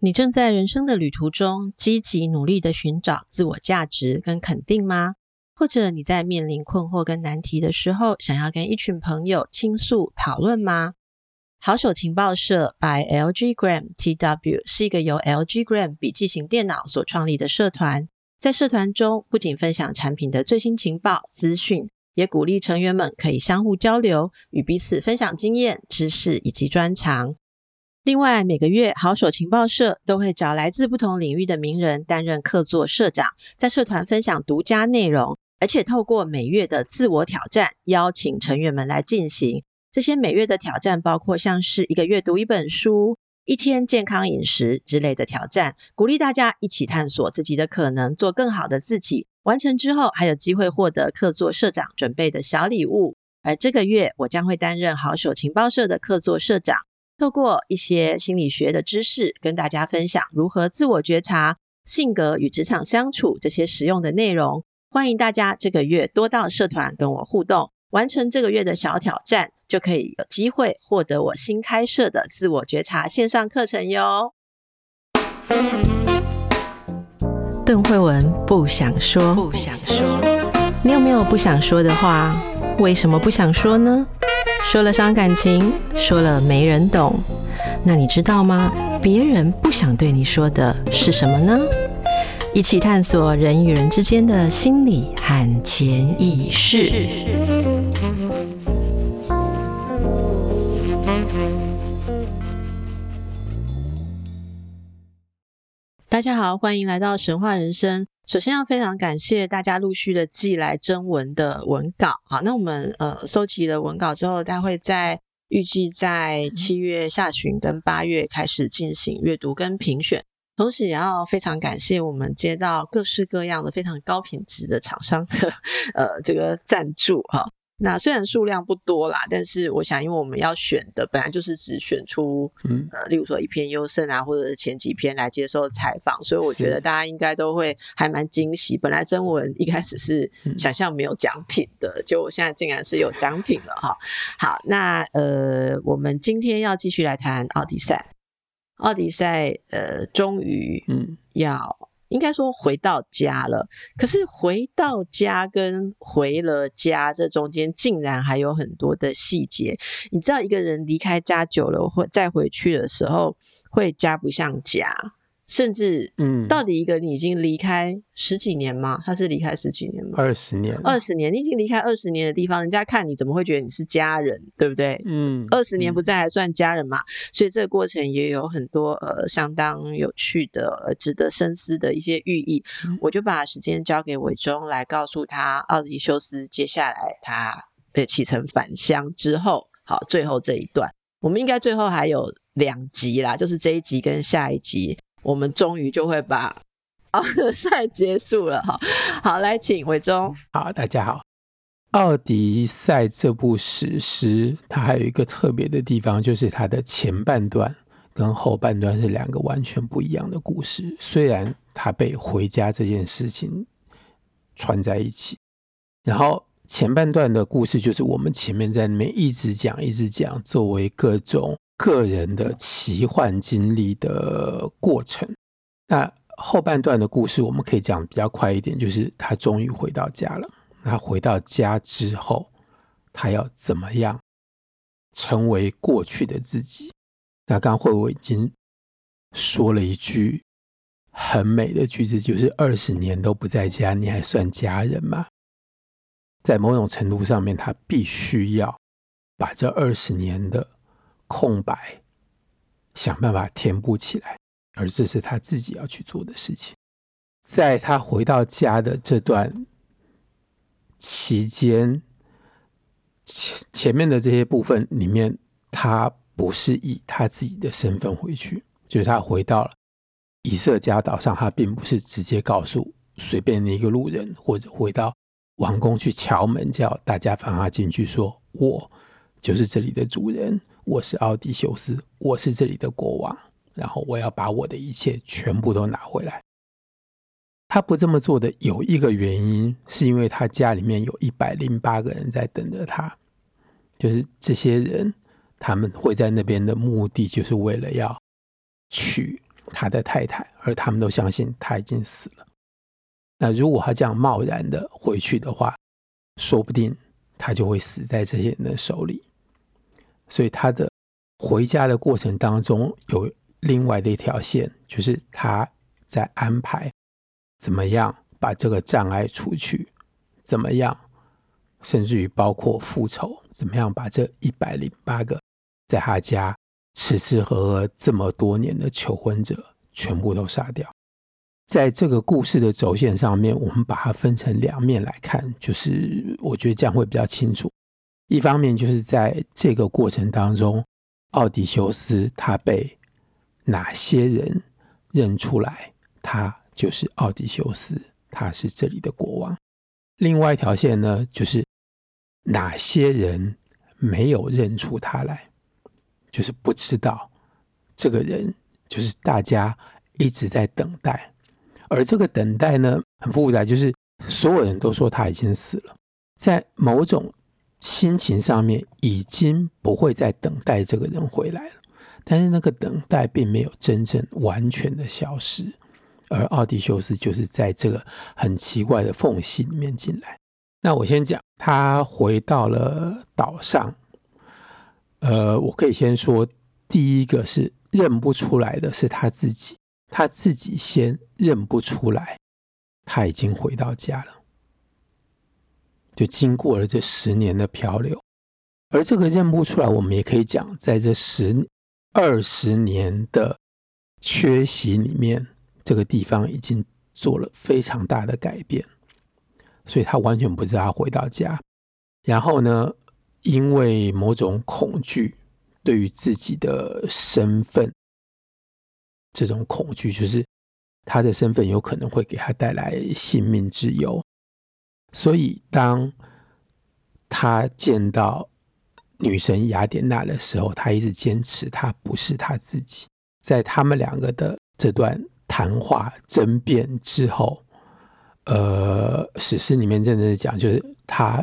你正在人生的旅途中，积极努力的寻找自我价值跟肯定吗？或者你在面临困惑跟难题的时候，想要跟一群朋友倾诉讨论吗？好手情报社 by LG Gram TW 是一个由 LG Gram 笔记型电脑所创立的社团，在社团中不仅分享产品的最新情报资讯，也鼓励成员们可以相互交流，与彼此分享经验、知识以及专长。另外，每个月好手情报社都会找来自不同领域的名人担任客座社长，在社团分享独家内容，而且透过每月的自我挑战，邀请成员们来进行。这些每月的挑战包括像是一个月读一本书、一天健康饮食之类的挑战，鼓励大家一起探索自己的可能，做更好的自己。完成之后，还有机会获得客座社长准备的小礼物。而这个月，我将会担任好手情报社的客座社长。透过一些心理学的知识，跟大家分享如何自我觉察、性格与职场相处这些实用的内容。欢迎大家这个月多到社团跟我互动，完成这个月的小挑战，就可以有机会获得我新开设的自我觉察线上课程哟。邓慧文不想说，不想说，你有没有不想说的话？为什么不想说呢？说了伤感情，说了没人懂，那你知道吗？别人不想对你说的是什么呢？一起探索人与人之间的心理和潜意识。大家好，欢迎来到神话人生。首先要非常感谢大家陆续的寄来征文的文稿，好，那我们呃收集了文稿之后，大家会在预计在七月下旬跟八月开始进行阅读跟评选，同时也要非常感谢我们接到各式各样的非常高品质的厂商的呃这个赞助哈。那虽然数量不多啦，但是我想，因为我们要选的本来就是只选出，嗯，呃，例如说一篇优胜啊，或者是前几篇来接受采访，所以我觉得大家应该都会还蛮惊喜。本来征文一开始是想象没有奖品的，结果我现在竟然是有奖品了哈。好，那呃，我们今天要继续来谈奥迪赛，奥迪赛呃，终于嗯要。应该说回到家了，可是回到家跟回了家这中间竟然还有很多的细节。你知道一个人离开家久了，会再回去的时候，会家不像家。甚至，嗯，到底一个你已经离开十几年吗？他是离开十几年吗？二十年，二十年，你已经离开二十年的地方，人家看你怎么会觉得你是家人，对不对？嗯，二十年不在还算家人嘛？嗯，所以这个过程也有很多呃相当有趣的、值得深思的一些寓意。嗯，我就把时间交给伟忠来告诉他，奥迪修斯接下来他呃启程返乡之后，好，最后这一段，我们应该最后还有两集啦，就是这一集跟下一集。我们终于就会把 奥德赛结束了哈，好，来请伟忠。好，大家好。奥迪赛这部史诗，它还有一个特别的地方，就是它的前半段跟后半段是两个完全不一样的故事。虽然它被回家这件事情串在一起，然后前半段的故事就是我们前面在那边一直讲一直讲，作为各种。个人的奇幻经历的过程。那后半段的故事，我们可以讲比较快一点，就是他终于回到家了。他回到家之后，他要怎么样成为过去的自己？那刚刚慧已经说了一句很美的句子，就是二十年都不在家，你还算家人吗？在某种程度上面，他必须要把这二十年的。空白，想办法填补起来，而这是他自己要去做的事情。在他回到家的这段期间，前前面的这些部分里面，他不是以他自己的身份回去，就是他回到了以色加岛上，他并不是直接告诉随便的一个路人，或者回到王宫去敲门叫大家放他进去，说我就是这里的主人。我是奥迪修斯，我是这里的国王，然后我要把我的一切全部都拿回来。他不这么做的有一个原因，是因为他家里面有一百零八个人在等着他，就是这些人，他们会在那边的目的，就是为了要娶他的太太，而他们都相信他已经死了。那如果他这样贸然的回去的话，说不定他就会死在这些人的手里。所以他的回家的过程当中，有另外的一条线，就是他在安排怎么样把这个障碍除去，怎么样，甚至于包括复仇，怎么样把这一百零八个在他家吃吃喝喝这么多年的求婚者全部都杀掉。在这个故事的轴线上面，我们把它分成两面来看，就是我觉得这样会比较清楚。一方面就是在这个过程当中，奥迪修斯他被哪些人认出来，他就是奥迪修斯，他是这里的国王。另外一条线呢，就是哪些人没有认出他来，就是不知道这个人，就是大家一直在等待。而这个等待呢，很复杂，就是所有人都说他已经死了，在某种心情上面已经不会再等待这个人回来了，但是那个等待并没有真正完全的消失，而奥迪修斯就是在这个很奇怪的缝隙里面进来。那我先讲，他回到了岛上，呃，我可以先说，第一个是认不出来的是他自己。他自己先认不出来，他已经回到家了，就经过了这十年的漂流，而这个认不出来，我们也可以讲，在这十二十年的缺席里面，这个地方已经做了非常大的改变，所以他完全不知道他回到家。然后呢，因为某种恐惧，对于自己的身份。这种恐惧就是他的身份有可能会给他带来性命之忧，所以当他见到女神雅典娜的时候，他一直坚持他不是他自己。在他们两个的这段谈话争辩之后，呃，史诗里面真的讲，就是他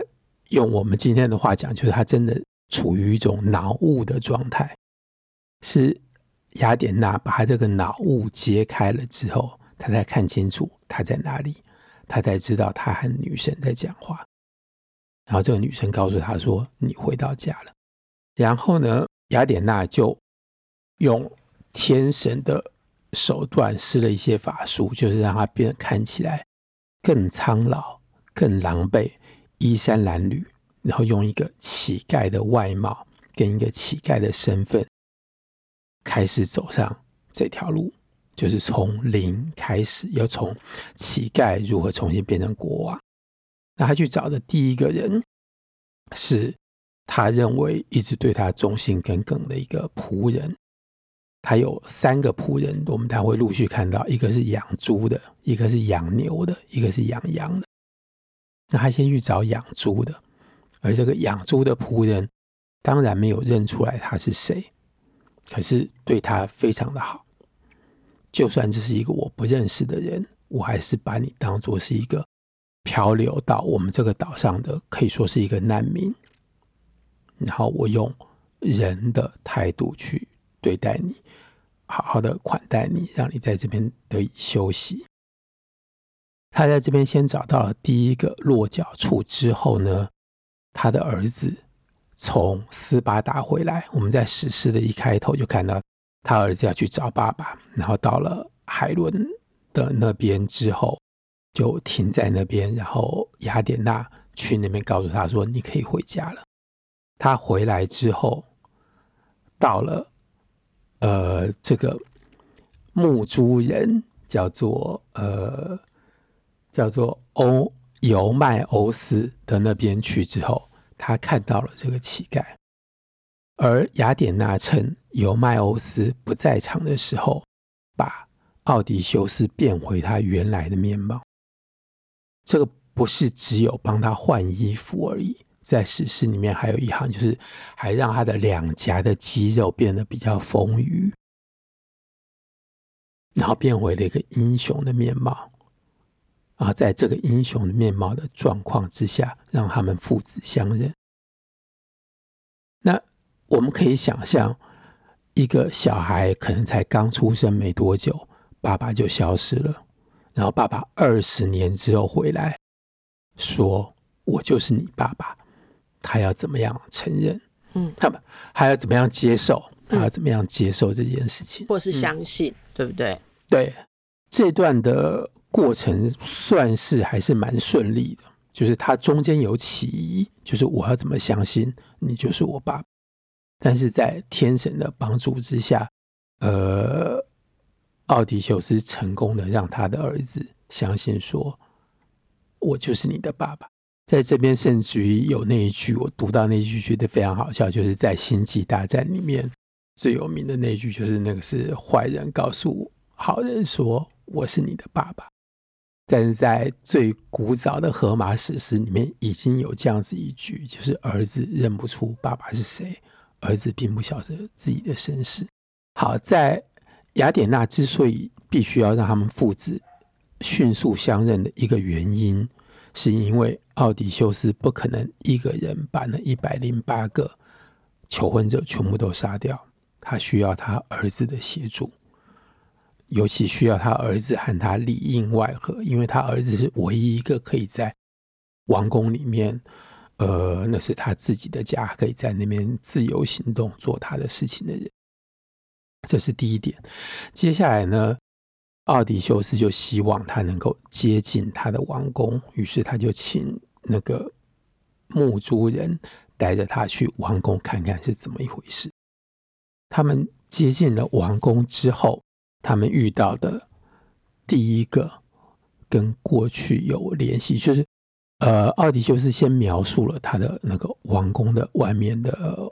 用我们今天的话讲，就是他真的处于一种脑雾的状态，是。雅典娜把他这个脑雾揭开了之后，他才看清楚他在哪里，他才知道他和女神在讲话。然后这个女神告诉他说：“你回到家了。”然后呢，雅典娜就用天神的手段施了一些法术，就是让他变得看起来更苍老、更狼狈、衣衫褴褛，然后用一个乞丐的外貌跟一个乞丐的身份。开始走上这条路，就是从零开始，要从乞丐如何重新变成国王。那他去找的第一个人，是他认为一直对他忠心耿耿的一个仆人。他有三个仆人，我们待会陆续看到，一个是养猪的，一个是养牛的，一个是养羊的。那他先去找养猪的，而这个养猪的仆人当然没有认出来他是谁。可是对他非常的好，就算这是一个我不认识的人，我还是把你当做是一个漂流到我们这个岛上的，可以说是一个难民。然后我用人的态度去对待你，好好的款待你，让你在这边得以休息。他在这边先找到了第一个落脚处之后呢，他的儿子。从斯巴达回来，我们在史诗的一开头就看到他儿子要去找爸爸，然后到了海伦的那边之后，就停在那边，然后雅典娜去那边告诉他说：“你可以回家了。”他回来之后，到了呃这个牧猪人叫做呃叫做欧尤麦欧斯的那边去之后。他看到了这个乞丐，而雅典娜趁尤迈欧斯不在场的时候，把奥迪修斯变回他原来的面貌。这个不是只有帮他换衣服而已，在史诗里面还有一行，就是还让他的两颊的肌肉变得比较丰腴，然后变回了一个英雄的面貌。啊在这个英雄的面貌的状况之下，让他们父子相认。那我们可以想象，一个小孩可能才刚出生没多久，爸爸就消失了，然后爸爸二十年之后回来，说我就是你爸爸，他要怎么样承认？嗯，他们还要怎么样接受？他要怎么样接受这件事情，或是相信，嗯、对不对？对，这段的过程算是还是蛮顺利的，就是他中间有起疑，就是我要怎么相信你就是我爸爸？但是在天神的帮助之下，呃，奥迪修斯成功的让他的儿子相信说，我就是你的爸爸。在这边甚至于有那一句，我读到那一句觉得非常好笑，就是在星际大战里面。最有名的那句就是那个是坏人告诉好人说，我是你的爸爸，但是在最古早的荷马史诗里面已经有这样子一句，就是儿子认不出爸爸是谁，儿子并不晓得自己的身世。好，在雅典娜之所以必须要让他们父子迅速相认的一个原因，是因为奥迪修斯不可能一个人把那一百零八个求婚者全部都杀掉。他需要他儿子的协助，尤其需要他儿子和他里应外合，因为他儿子是唯一一个可以在王宫里面，呃，那是他自己的家，可以在那边自由行动、做他的事情的人。这是第一点。接下来呢，奥迪修斯就希望他能够接近他的王宫，于是他就请那个牧猪人带着他去王宫看看是怎么一回事。他们接近了王宫之后，他们遇到的第一个跟过去有联系，就是呃，奥迪修斯先描述了他的那个王宫的外面的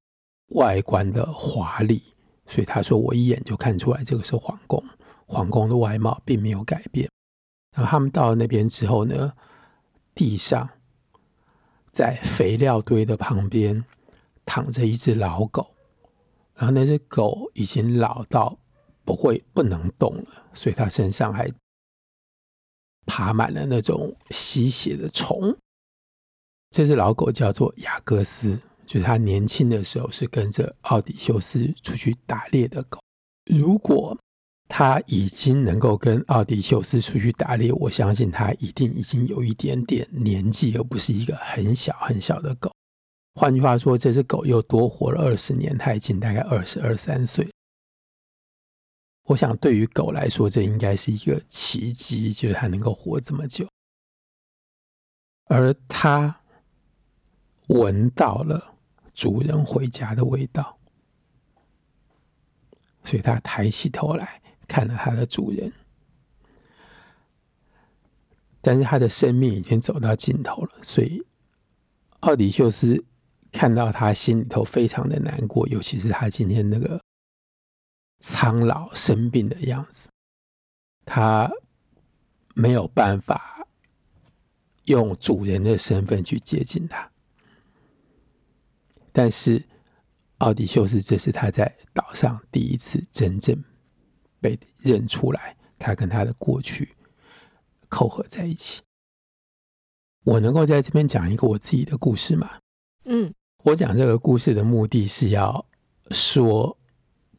外观的华丽，所以他说我一眼就看出来这个是皇宫，皇宫的外貌并没有改变。然后他们到了那边之后呢，地上在肥料堆的旁边躺着一只老狗。然后那只狗已经老到不会不能动了，所以它身上还爬满了那种吸血的虫。这只老狗叫做雅各斯，就是它年轻的时候是跟着奥迪修斯出去打猎的狗。如果它已经能够跟奥迪修斯出去打猎，我相信它一定已经有一点点年纪，而不是一个很小很小的狗。换句话说，这只狗又多活了二十年，它已经大概二十二三岁。我想，对于狗来说，这应该是一个奇迹，就是它能够活这么久。而它闻到了主人回家的味道，所以它抬起头来看了它的主人。但是它的生命已经走到尽头了，所以奥迪修斯。看到他心里头非常的难过，尤其是他今天那个苍老生病的样子，他没有办法用主人的身份去接近他。但是奥迪修斯，这是他在岛上第一次真正被认出来，他跟他的过去扣合在一起。我能够在这边讲一个我自己的故事吗？嗯。我讲这个故事的目的是要说，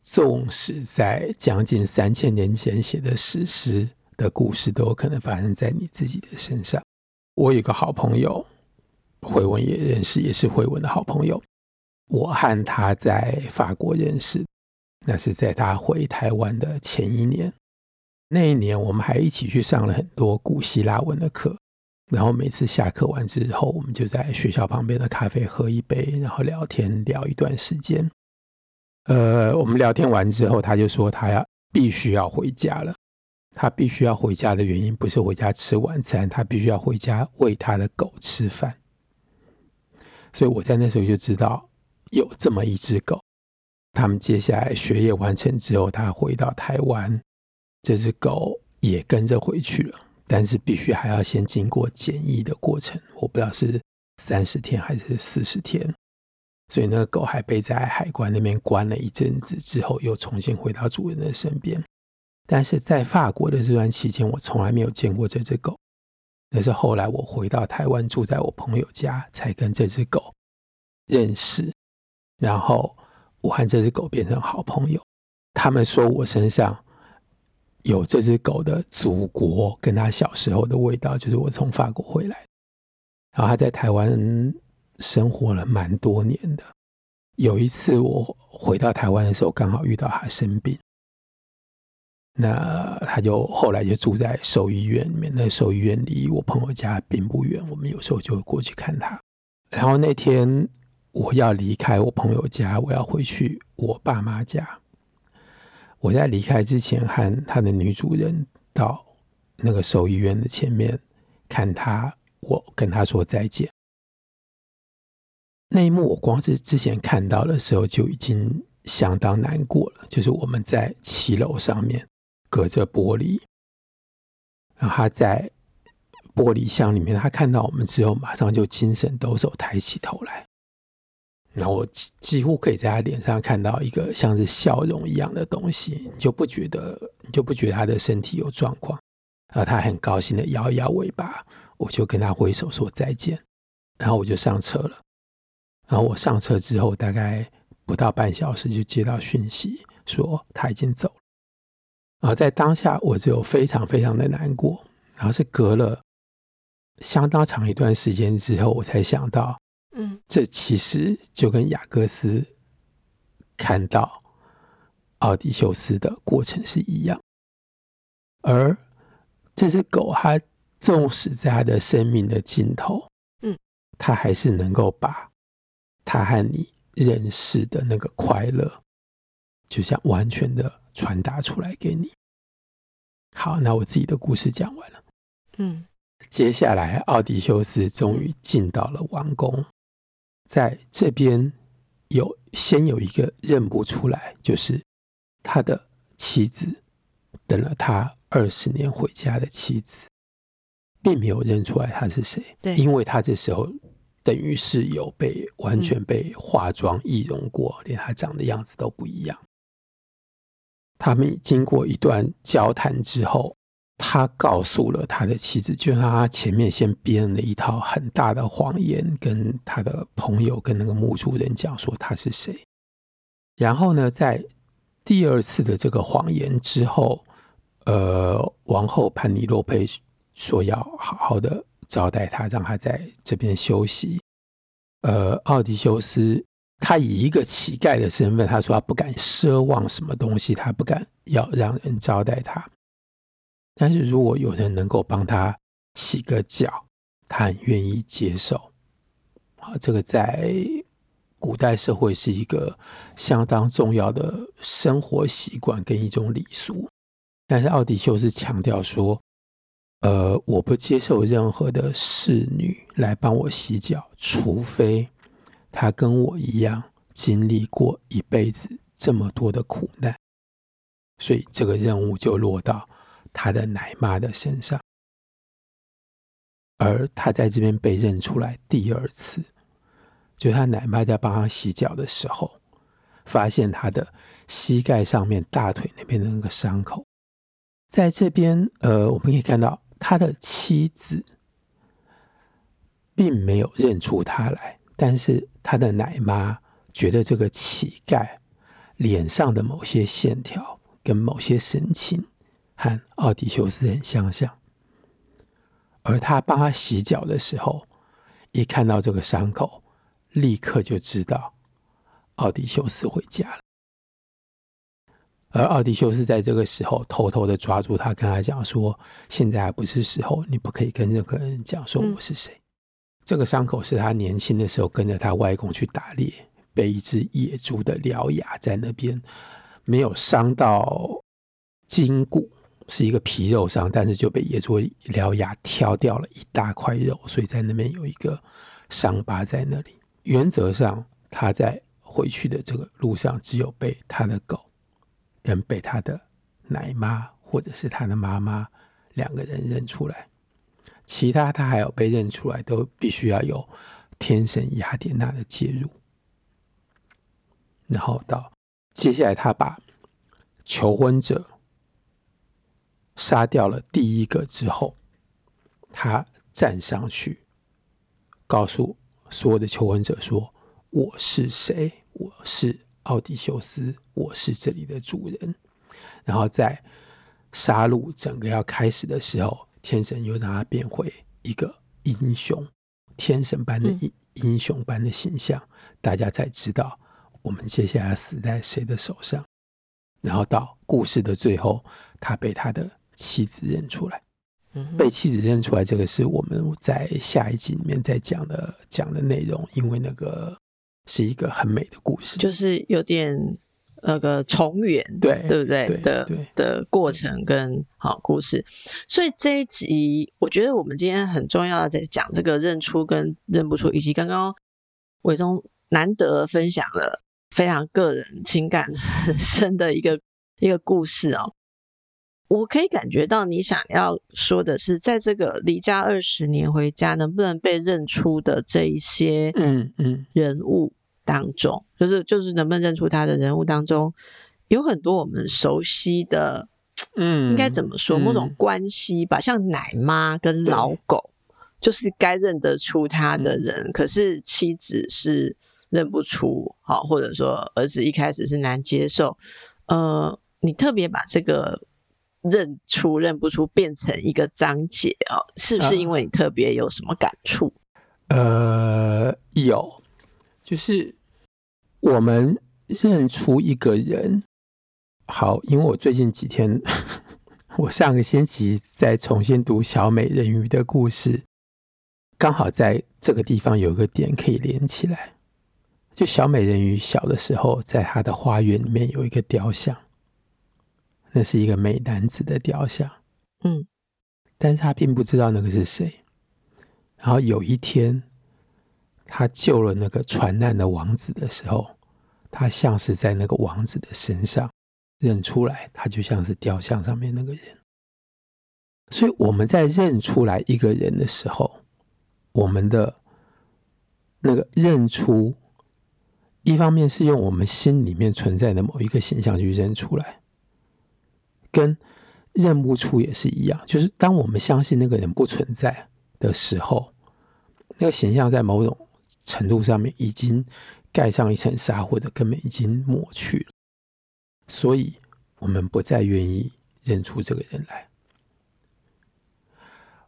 纵使在将近三千年前写的史诗的故事，都有可能发生在你自己的身上。我有个好朋友，慧文也认识，也是慧文的好朋友。我和他在法国认识，那是在他回台湾的前一年。那一年，我们还一起去上了很多古希腊文的课。然后每次下课完之后，我们就在学校旁边的咖啡喝一杯，然后聊天聊一段时间。呃，我们聊天完之后，他就说他要必须要回家了。他必须要回家的原因不是回家吃晚餐，他必须要回家喂他的狗吃饭。所以我在那时候就知道有这么一只狗。他们接下来学业完成之后，他回到台湾，这只狗也跟着回去了。但是必须还要先经过检疫的过程，我不知道是三十天还是四十天，所以那个狗还被在海关那边关了一阵子，之后又重新回到主人的身边。但是在法国的这段期间，我从来没有见过这只狗。那是后来我回到台湾住在我朋友家，才跟这只狗认识，然后我和这只狗变成好朋友。他们说我身上有这只狗的祖国跟他小时候的味道，就是我从法国回来，然后他在台湾生活了蛮多年的。有一次我回到台湾的时候，刚好遇到他生病。那他就后来就住在兽医院里面，那兽医院离我朋友家并不远，我们有时候就会过去看他。然后那天我要离开我朋友家，我要回去我爸妈家。我在离开之前，和他的女主人到那个兽医院的前面看他，我跟他说再见。那一幕我光是之前看到的时候就已经相当难过了，就是我们在骑楼上面。隔着玻璃，然后他在玻璃箱里面，他看到我们之后，马上就精神抖擞，抬起头来。然后我几乎可以在他脸上看到一个像是笑容一样的东西，你就不觉得，你就不觉得他的身体有状况。然后他很高兴的摇一摇尾巴，我就跟他挥手说再见。然后我就上车了。然后我上车之后，大概不到半小时就接到讯息，说他已经走了。然后在当下，我就非常非常的难过。然后是隔了相当长一段时间之后，我才想到，嗯，这其实就跟雅各斯看到奥迪修斯的过程是一样。而这只狗，它纵使在它的生命的尽头，嗯，它还是能够把它和你认识的那个快乐，就像完全的。传达出来给你。好，那我自己的故事讲完了。嗯，接下来奥迪修斯终于进到了王宫，在这边有先有一个认不出来，就是他的妻子，等了他二十年回家的妻子，并没有认出来他是谁。对，因为他这时候等于是有被完全被化妆易容过，连他长的样子都不一样。他们经过一段交谈之后，他告诉了他的妻子，就让他前面先编了一套很大的谎言，跟他的朋友跟那个墓主人讲说他是谁。然后呢，在第二次的这个谎言之后，呃，王后潘尼洛佩说要好好的招待他，让他在这边休息。呃，奥迪修斯。他以一个乞丐的身份，他说他不敢奢望什么东西，他不敢要让人招待他。但是如果有人能够帮他洗个脚，他很愿意接受。啊，这个在古代社会是一个相当重要的生活习惯跟一种礼俗。但是奥迪修斯强调说，呃，我不接受任何的侍女来帮我洗脚，除非。她跟我一样经历过一辈子这么多的苦难，所以这个任务就落到他的奶妈的身上。而他在这边被认出来第二次，就他奶妈在帮他洗脚的时候，发现他的膝盖上面大腿那边的那个伤口，在这边，呃，我们可以看到他的妻子并没有认出他来。但是他的奶妈觉得这个乞丐脸上的某些线条跟某些神情和奥迪修斯很相像，而他帮他洗脚的时候，一看到这个伤口，立刻就知道奥迪修斯回家了。而奥迪修斯在这个时候偷偷的抓住他，跟他讲说：“现在还不是时候，你不可以跟任何人讲说我是谁。”嗯这个伤口是他年轻的时候跟着他外公去打猎，被一只野猪的獠牙在那边没有伤到筋骨，是一个皮肉伤，但是就被野猪獠牙挑掉了一大块肉，所以在那边有一个伤疤在那里。原则上，他在回去的这个路上，只有被他的狗跟被他的奶妈或者是他的妈妈两个人认出来。其他他还有被认出来，都必须要有天神雅典娜的介入。然后到接下来，他把求婚者杀掉了第一个之后，他站上去，告诉所有的求婚者说：“我是谁？我是奥迪修斯，我是这里的主人。然后在杀戮整个要开始的时候，天神又让他变回一个英雄，天神般的英英雄般的形象，大家才知道我们接下来死在谁的手上。然后到故事的最后，他被他的妻子认出来。被妻子认出来，这个是我们在下一集里面在讲的讲的内容，因为那个是一个很美的故事，就是有点那个重圆，对对不对，对的对的过程跟好故事。所以这一集，我觉得我们今天很重要的在讲这个认出跟认不出，以及刚刚伟忠难得分享了非常个人情感很深的一个一个故事哦。我可以感觉到你想要说的是，在这个离家二十年回家能不能被认出的这一些嗯嗯人物当中，嗯嗯、就是就是能不能认出他的人物当中，有很多我们熟悉的，嗯，应该怎么说？某种关系吧，嗯、像奶妈跟老狗，嗯、就是该认得出他的人，嗯、可是妻子是认不出，好，或者说儿子一开始是难接受，呃，你特别把这个。认出认不出变成一个章节哦，是不是因为你特别有什么感触？呃，有，就是我们认出一个人。好，因为我最近几天，我上个星期在重新读小美人鱼的故事，刚好在这个地方有一个点可以连起来。就小美人鱼小的时候，在她的花园里面有一个雕像。那是一个美男子的雕像，嗯，但是他并不知道那个是谁。然后有一天，他救了那个船难的王子的时候，他像是在那个王子的身上认出来，他就像是雕像上面那个人。所以我们在认出来一个人的时候，我们的那个认出，一方面是用我们心里面存在的某一个形象去认出来。跟认不出也是一样，就是当我们相信那个人不存在的时候，那个形象在某种程度上面已经盖上一层纱，或者根本已经抹去了，所以我们不再愿意认出这个人来。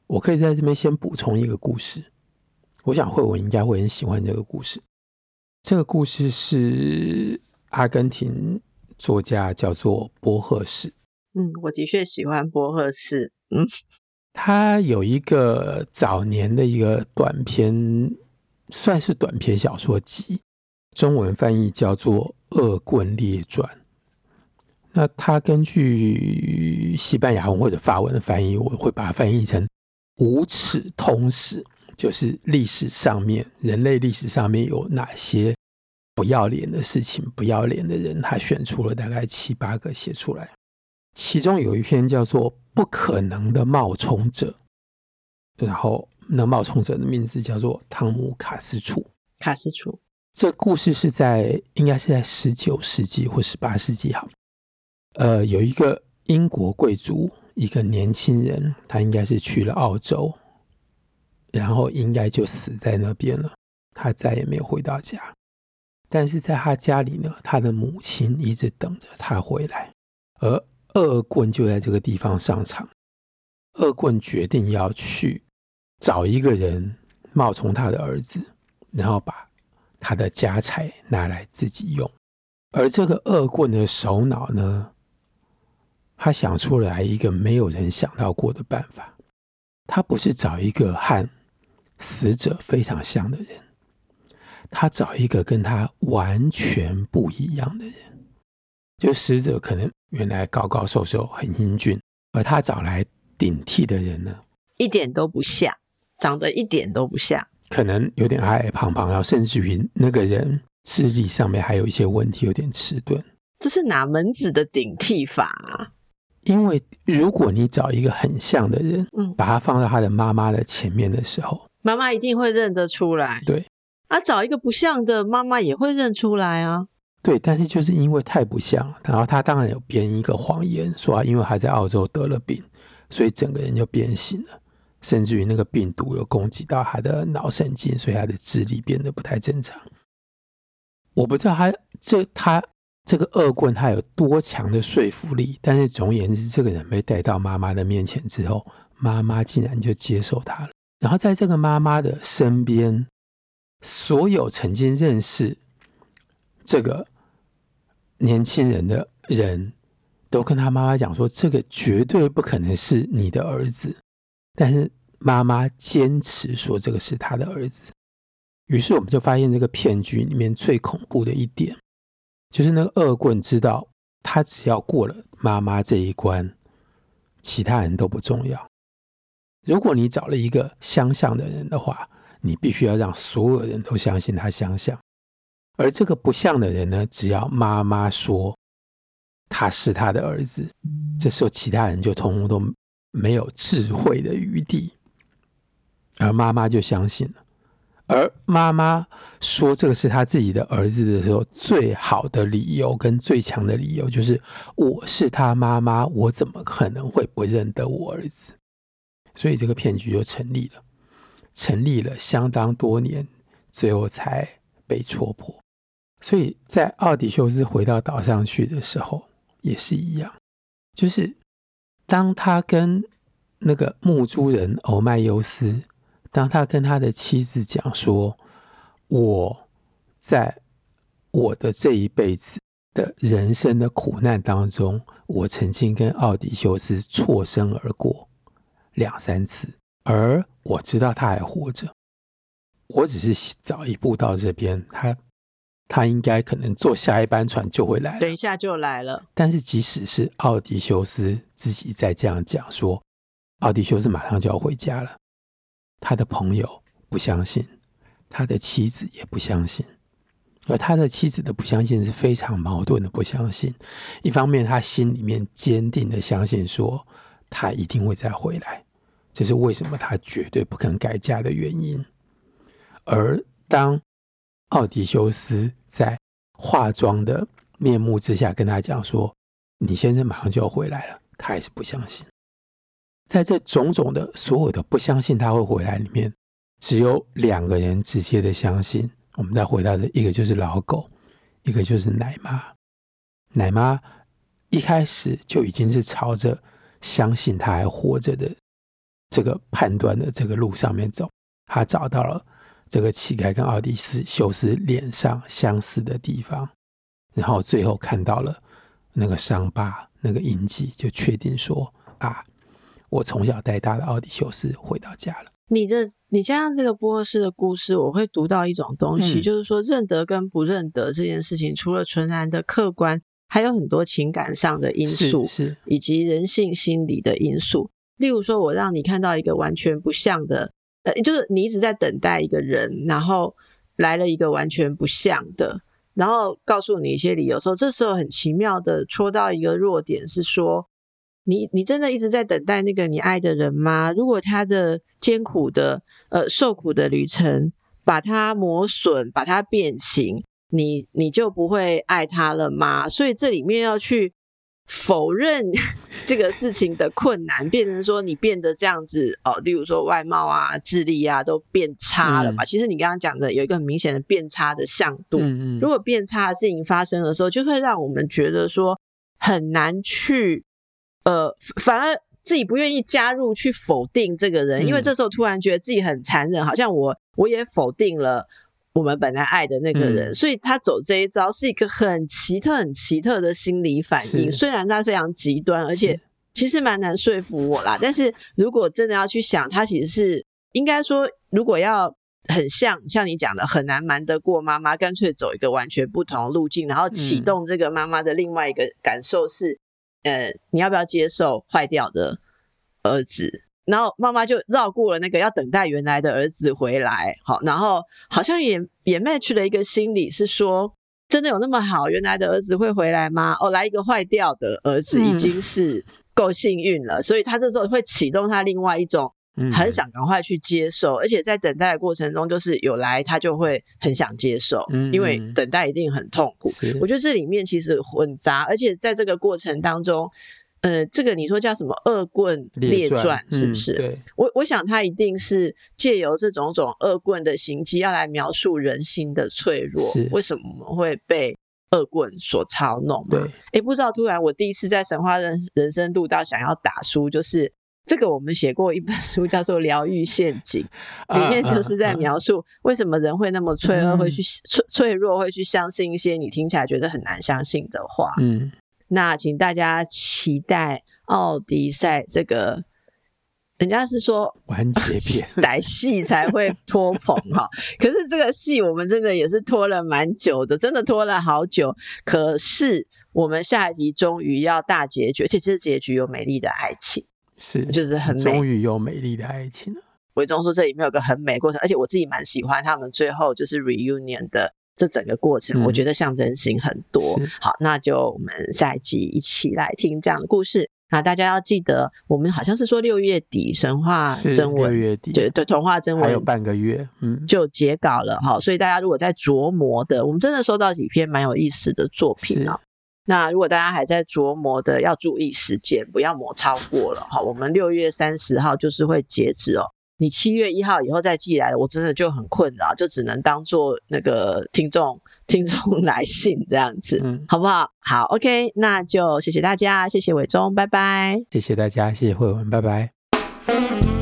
我可以在这边先补充一个故事，我想慧文应该会很喜欢这个故事。这个故事是阿根廷作家叫做波赫士。嗯，我的确喜欢波赫士。嗯，他有一个早年的一个短篇，算是短篇小说集，中文翻译叫做《恶棍列传》。那他根据西班牙文或者法文的翻译，我会把它翻译成《无耻通史》，就是历史上面人类历史上面有哪些不要脸的事情、不要脸的人，他选出了大概七八个写出来。其中有一篇叫做《不可能的冒充者》，然后那冒充者的名字叫做汤姆卡斯楚。卡斯楚，这故事是在应该是在十九世纪或十八世纪哈。呃，有一个英国贵族，一个年轻人，他应该是去了澳洲，然后应该就死在那边了。他再也没有回到家，但是在他家里呢，他的母亲一直等着他回来，而恶棍就在这个地方上场。恶棍决定要去找一个人冒充他的儿子，然后把他的家财拿来自己用。而这个恶棍的首脑呢，他想出来一个没有人想到过的办法。他不是找一个和死者非常像的人，他找一个跟他完全不一样的人。就死者可能。原来高高瘦瘦很英俊，而他找来顶替的人呢，一点都不像，长得一点都不像，可能有点矮矮胖胖，然后甚至于那个人智力上面还有一些问题，有点迟钝。这是哪门子的顶替法啊？因为如果你找一个很像的人，嗯，把他放到他的妈妈的前面的时候，妈妈一定会认得出来。对，啊，找一个不像的妈妈也会认出来啊。对，但是就是因为太不像了，然后他当然有编一个谎言，说因为他在澳洲得了病，所以整个人就变形了，甚至于那个病毒有攻击到他的脑神经，所以他的智力变得不太正常。我不知道他这他这个恶棍他有多强的说服力，但是总而言之，这个人被带到妈妈的面前之后，妈妈竟然就接受他了。然后在这个妈妈的身边，所有曾经认识这个年轻人的人都跟他妈妈讲说：“这个绝对不可能是你的儿子。”但是妈妈坚持说这个是他的儿子。于是我们就发现，这个骗局里面最恐怖的一点，就是那个恶棍知道，他只要过了妈妈这一关，其他人都不重要。如果你找了一个相像的人的话，你必须要让所有人都相信他相像。而这个不像的人呢，只要妈妈说他是他的儿子，这时候其他人就通通都没有智慧的余地，而妈妈就相信了。而妈妈说这个是他自己的儿子的时候，最好的理由跟最强的理由就是：我是他妈妈，我怎么可能会不认得我儿子？所以这个骗局就成立了，成立了相当多年，最后才被戳破。所以在奥迪修斯回到岛上去的时候，也是一样，就是当他跟那个牧猪人欧迈优斯。当他跟他的妻子讲说：“我在我的这一辈子的人生的苦难当中，我曾经跟奥迪修斯错身而过两三次，而我知道他还活着。我只是早一步到这边，他他应该可能坐下一班船就会来，等一下就来了。但是即使是奥迪修斯自己在这样讲说，奥迪修斯马上就要回家了。”他的朋友不相信，他的妻子也不相信，而他的妻子的不相信是非常矛盾的不相信。一方面，他心里面坚定的相信说他一定会再回来，这是为什么他绝对不肯改嫁的原因。而当奥迪修斯在化妆的面目之下跟他讲说：“你先生马上就要回来了”，他还是不相信。在这种种的所有的不相信他会回来里面，只有两个人直接的相信。我们再回到这，一个就是老狗，一个就是奶妈。奶妈一开始就已经是朝着相信他还活着的这个判断的这个路上面走。他找到了这个乞丐跟奥迪斯修斯脸上相似的地方，然后最后看到了那个伤疤、那个印记，就确定说啊。我从小带大的奥迪修斯回到家了。你的你加上这个波赫士的故事，我会读到一种东西，嗯、就是说认得跟不认得这件事情，除了纯然的客观，还有很多情感上的因素，是，是以及人性心理的因素。例如说，我让你看到一个完全不像的，呃，就是你一直在等待一个人，然后来了一个完全不像的，然后告诉你一些理由说，这时候很奇妙的戳到一个弱点，是说。你你真的一直在等待那个你爱的人吗？如果他的艰苦的呃受苦的旅程把他磨损，把他变形，你你就不会爱他了吗？所以这里面要去否认 这个事情的困难，变成说你变得这样子哦，例如说外貌啊、智力啊都变差了嘛。嗯、其实你刚刚讲的有一个很明显的变差的向度。嗯嗯。如果变差的事情发生的时候，就会让我们觉得说很难去。呃，反而自己不愿意加入去否定这个人，嗯、因为这时候突然觉得自己很残忍，好像我我也否定了我们本来爱的那个人，嗯、所以他走这一招是一个很奇特、很奇特的心理反应。虽然他非常极端，而且其实蛮难说服我啦。但是如果真的要去想，他其实是应该说，如果要很像像你讲的很难瞒得过妈妈，干脆走一个完全不同的路径，然后启动这个妈妈的另外一个感受是。呃，你要不要接受坏掉的儿子？然后妈妈就绕过了那个要等待原来的儿子回来，好，然后好像也也 match 了一个心理，是说真的有那么好，原来的儿子会回来吗？哦，来一个坏掉的儿子已经是够幸运了，嗯、所以他这时候会启动他另外一种。很想赶快去接受，而且在等待的过程中，就是有来他就会很想接受，因为等待一定很痛苦。我觉得这里面其实混杂，而且在这个过程当中，呃，这个你说叫什么《恶棍列传》是不是？嗯、对，我我想他一定是借由这种种恶棍的行迹，要来描述人心的脆弱。为什么我们会被恶棍所操弄嘛？对，诶，不知道突然我第一次在神话人人生路到想要打书，就是这个我们写过一本书叫做《疗愈陷阱》，里面就是在描述为什么人会那么脆弱，会去脆脆弱，会去相信一些你听起来觉得很难相信的话。嗯。那请大家期待《奥迪赛》这个，人家是说 完结篇，歹戏才会拖棚哈。可是这个戏我们真的也是拖了蛮久的，真的拖了好久。可是我们下一集终于要大结局，而且这结局有美丽的爱情，是就是很美，终于有美丽的爱情了。伟忠说这里面有个很美过程，而且我自己蛮喜欢他们最后就是 reunion 的。这整个过程，我觉得象征性很多。嗯、好，那就我们下一集一起来听这样的故事。那大家要记得，我们好像是说六月底神话真文，六月底对对，童话真文还有半个月，嗯，就截稿了哈。所以大家如果在琢磨的，我们真的收到几篇蛮有意思的作品啊。那如果大家还在琢磨的，要注意时间，不要磨超过了哈。我们六月三十号就是会截止哦。你七月一号以后再寄来，我真的就很困扰，就只能当做那个听众听众 来信这样子，嗯，好不好？好，OK，那就谢谢大家，谢谢伟忠，拜拜。谢谢大家，谢谢慧文，拜拜。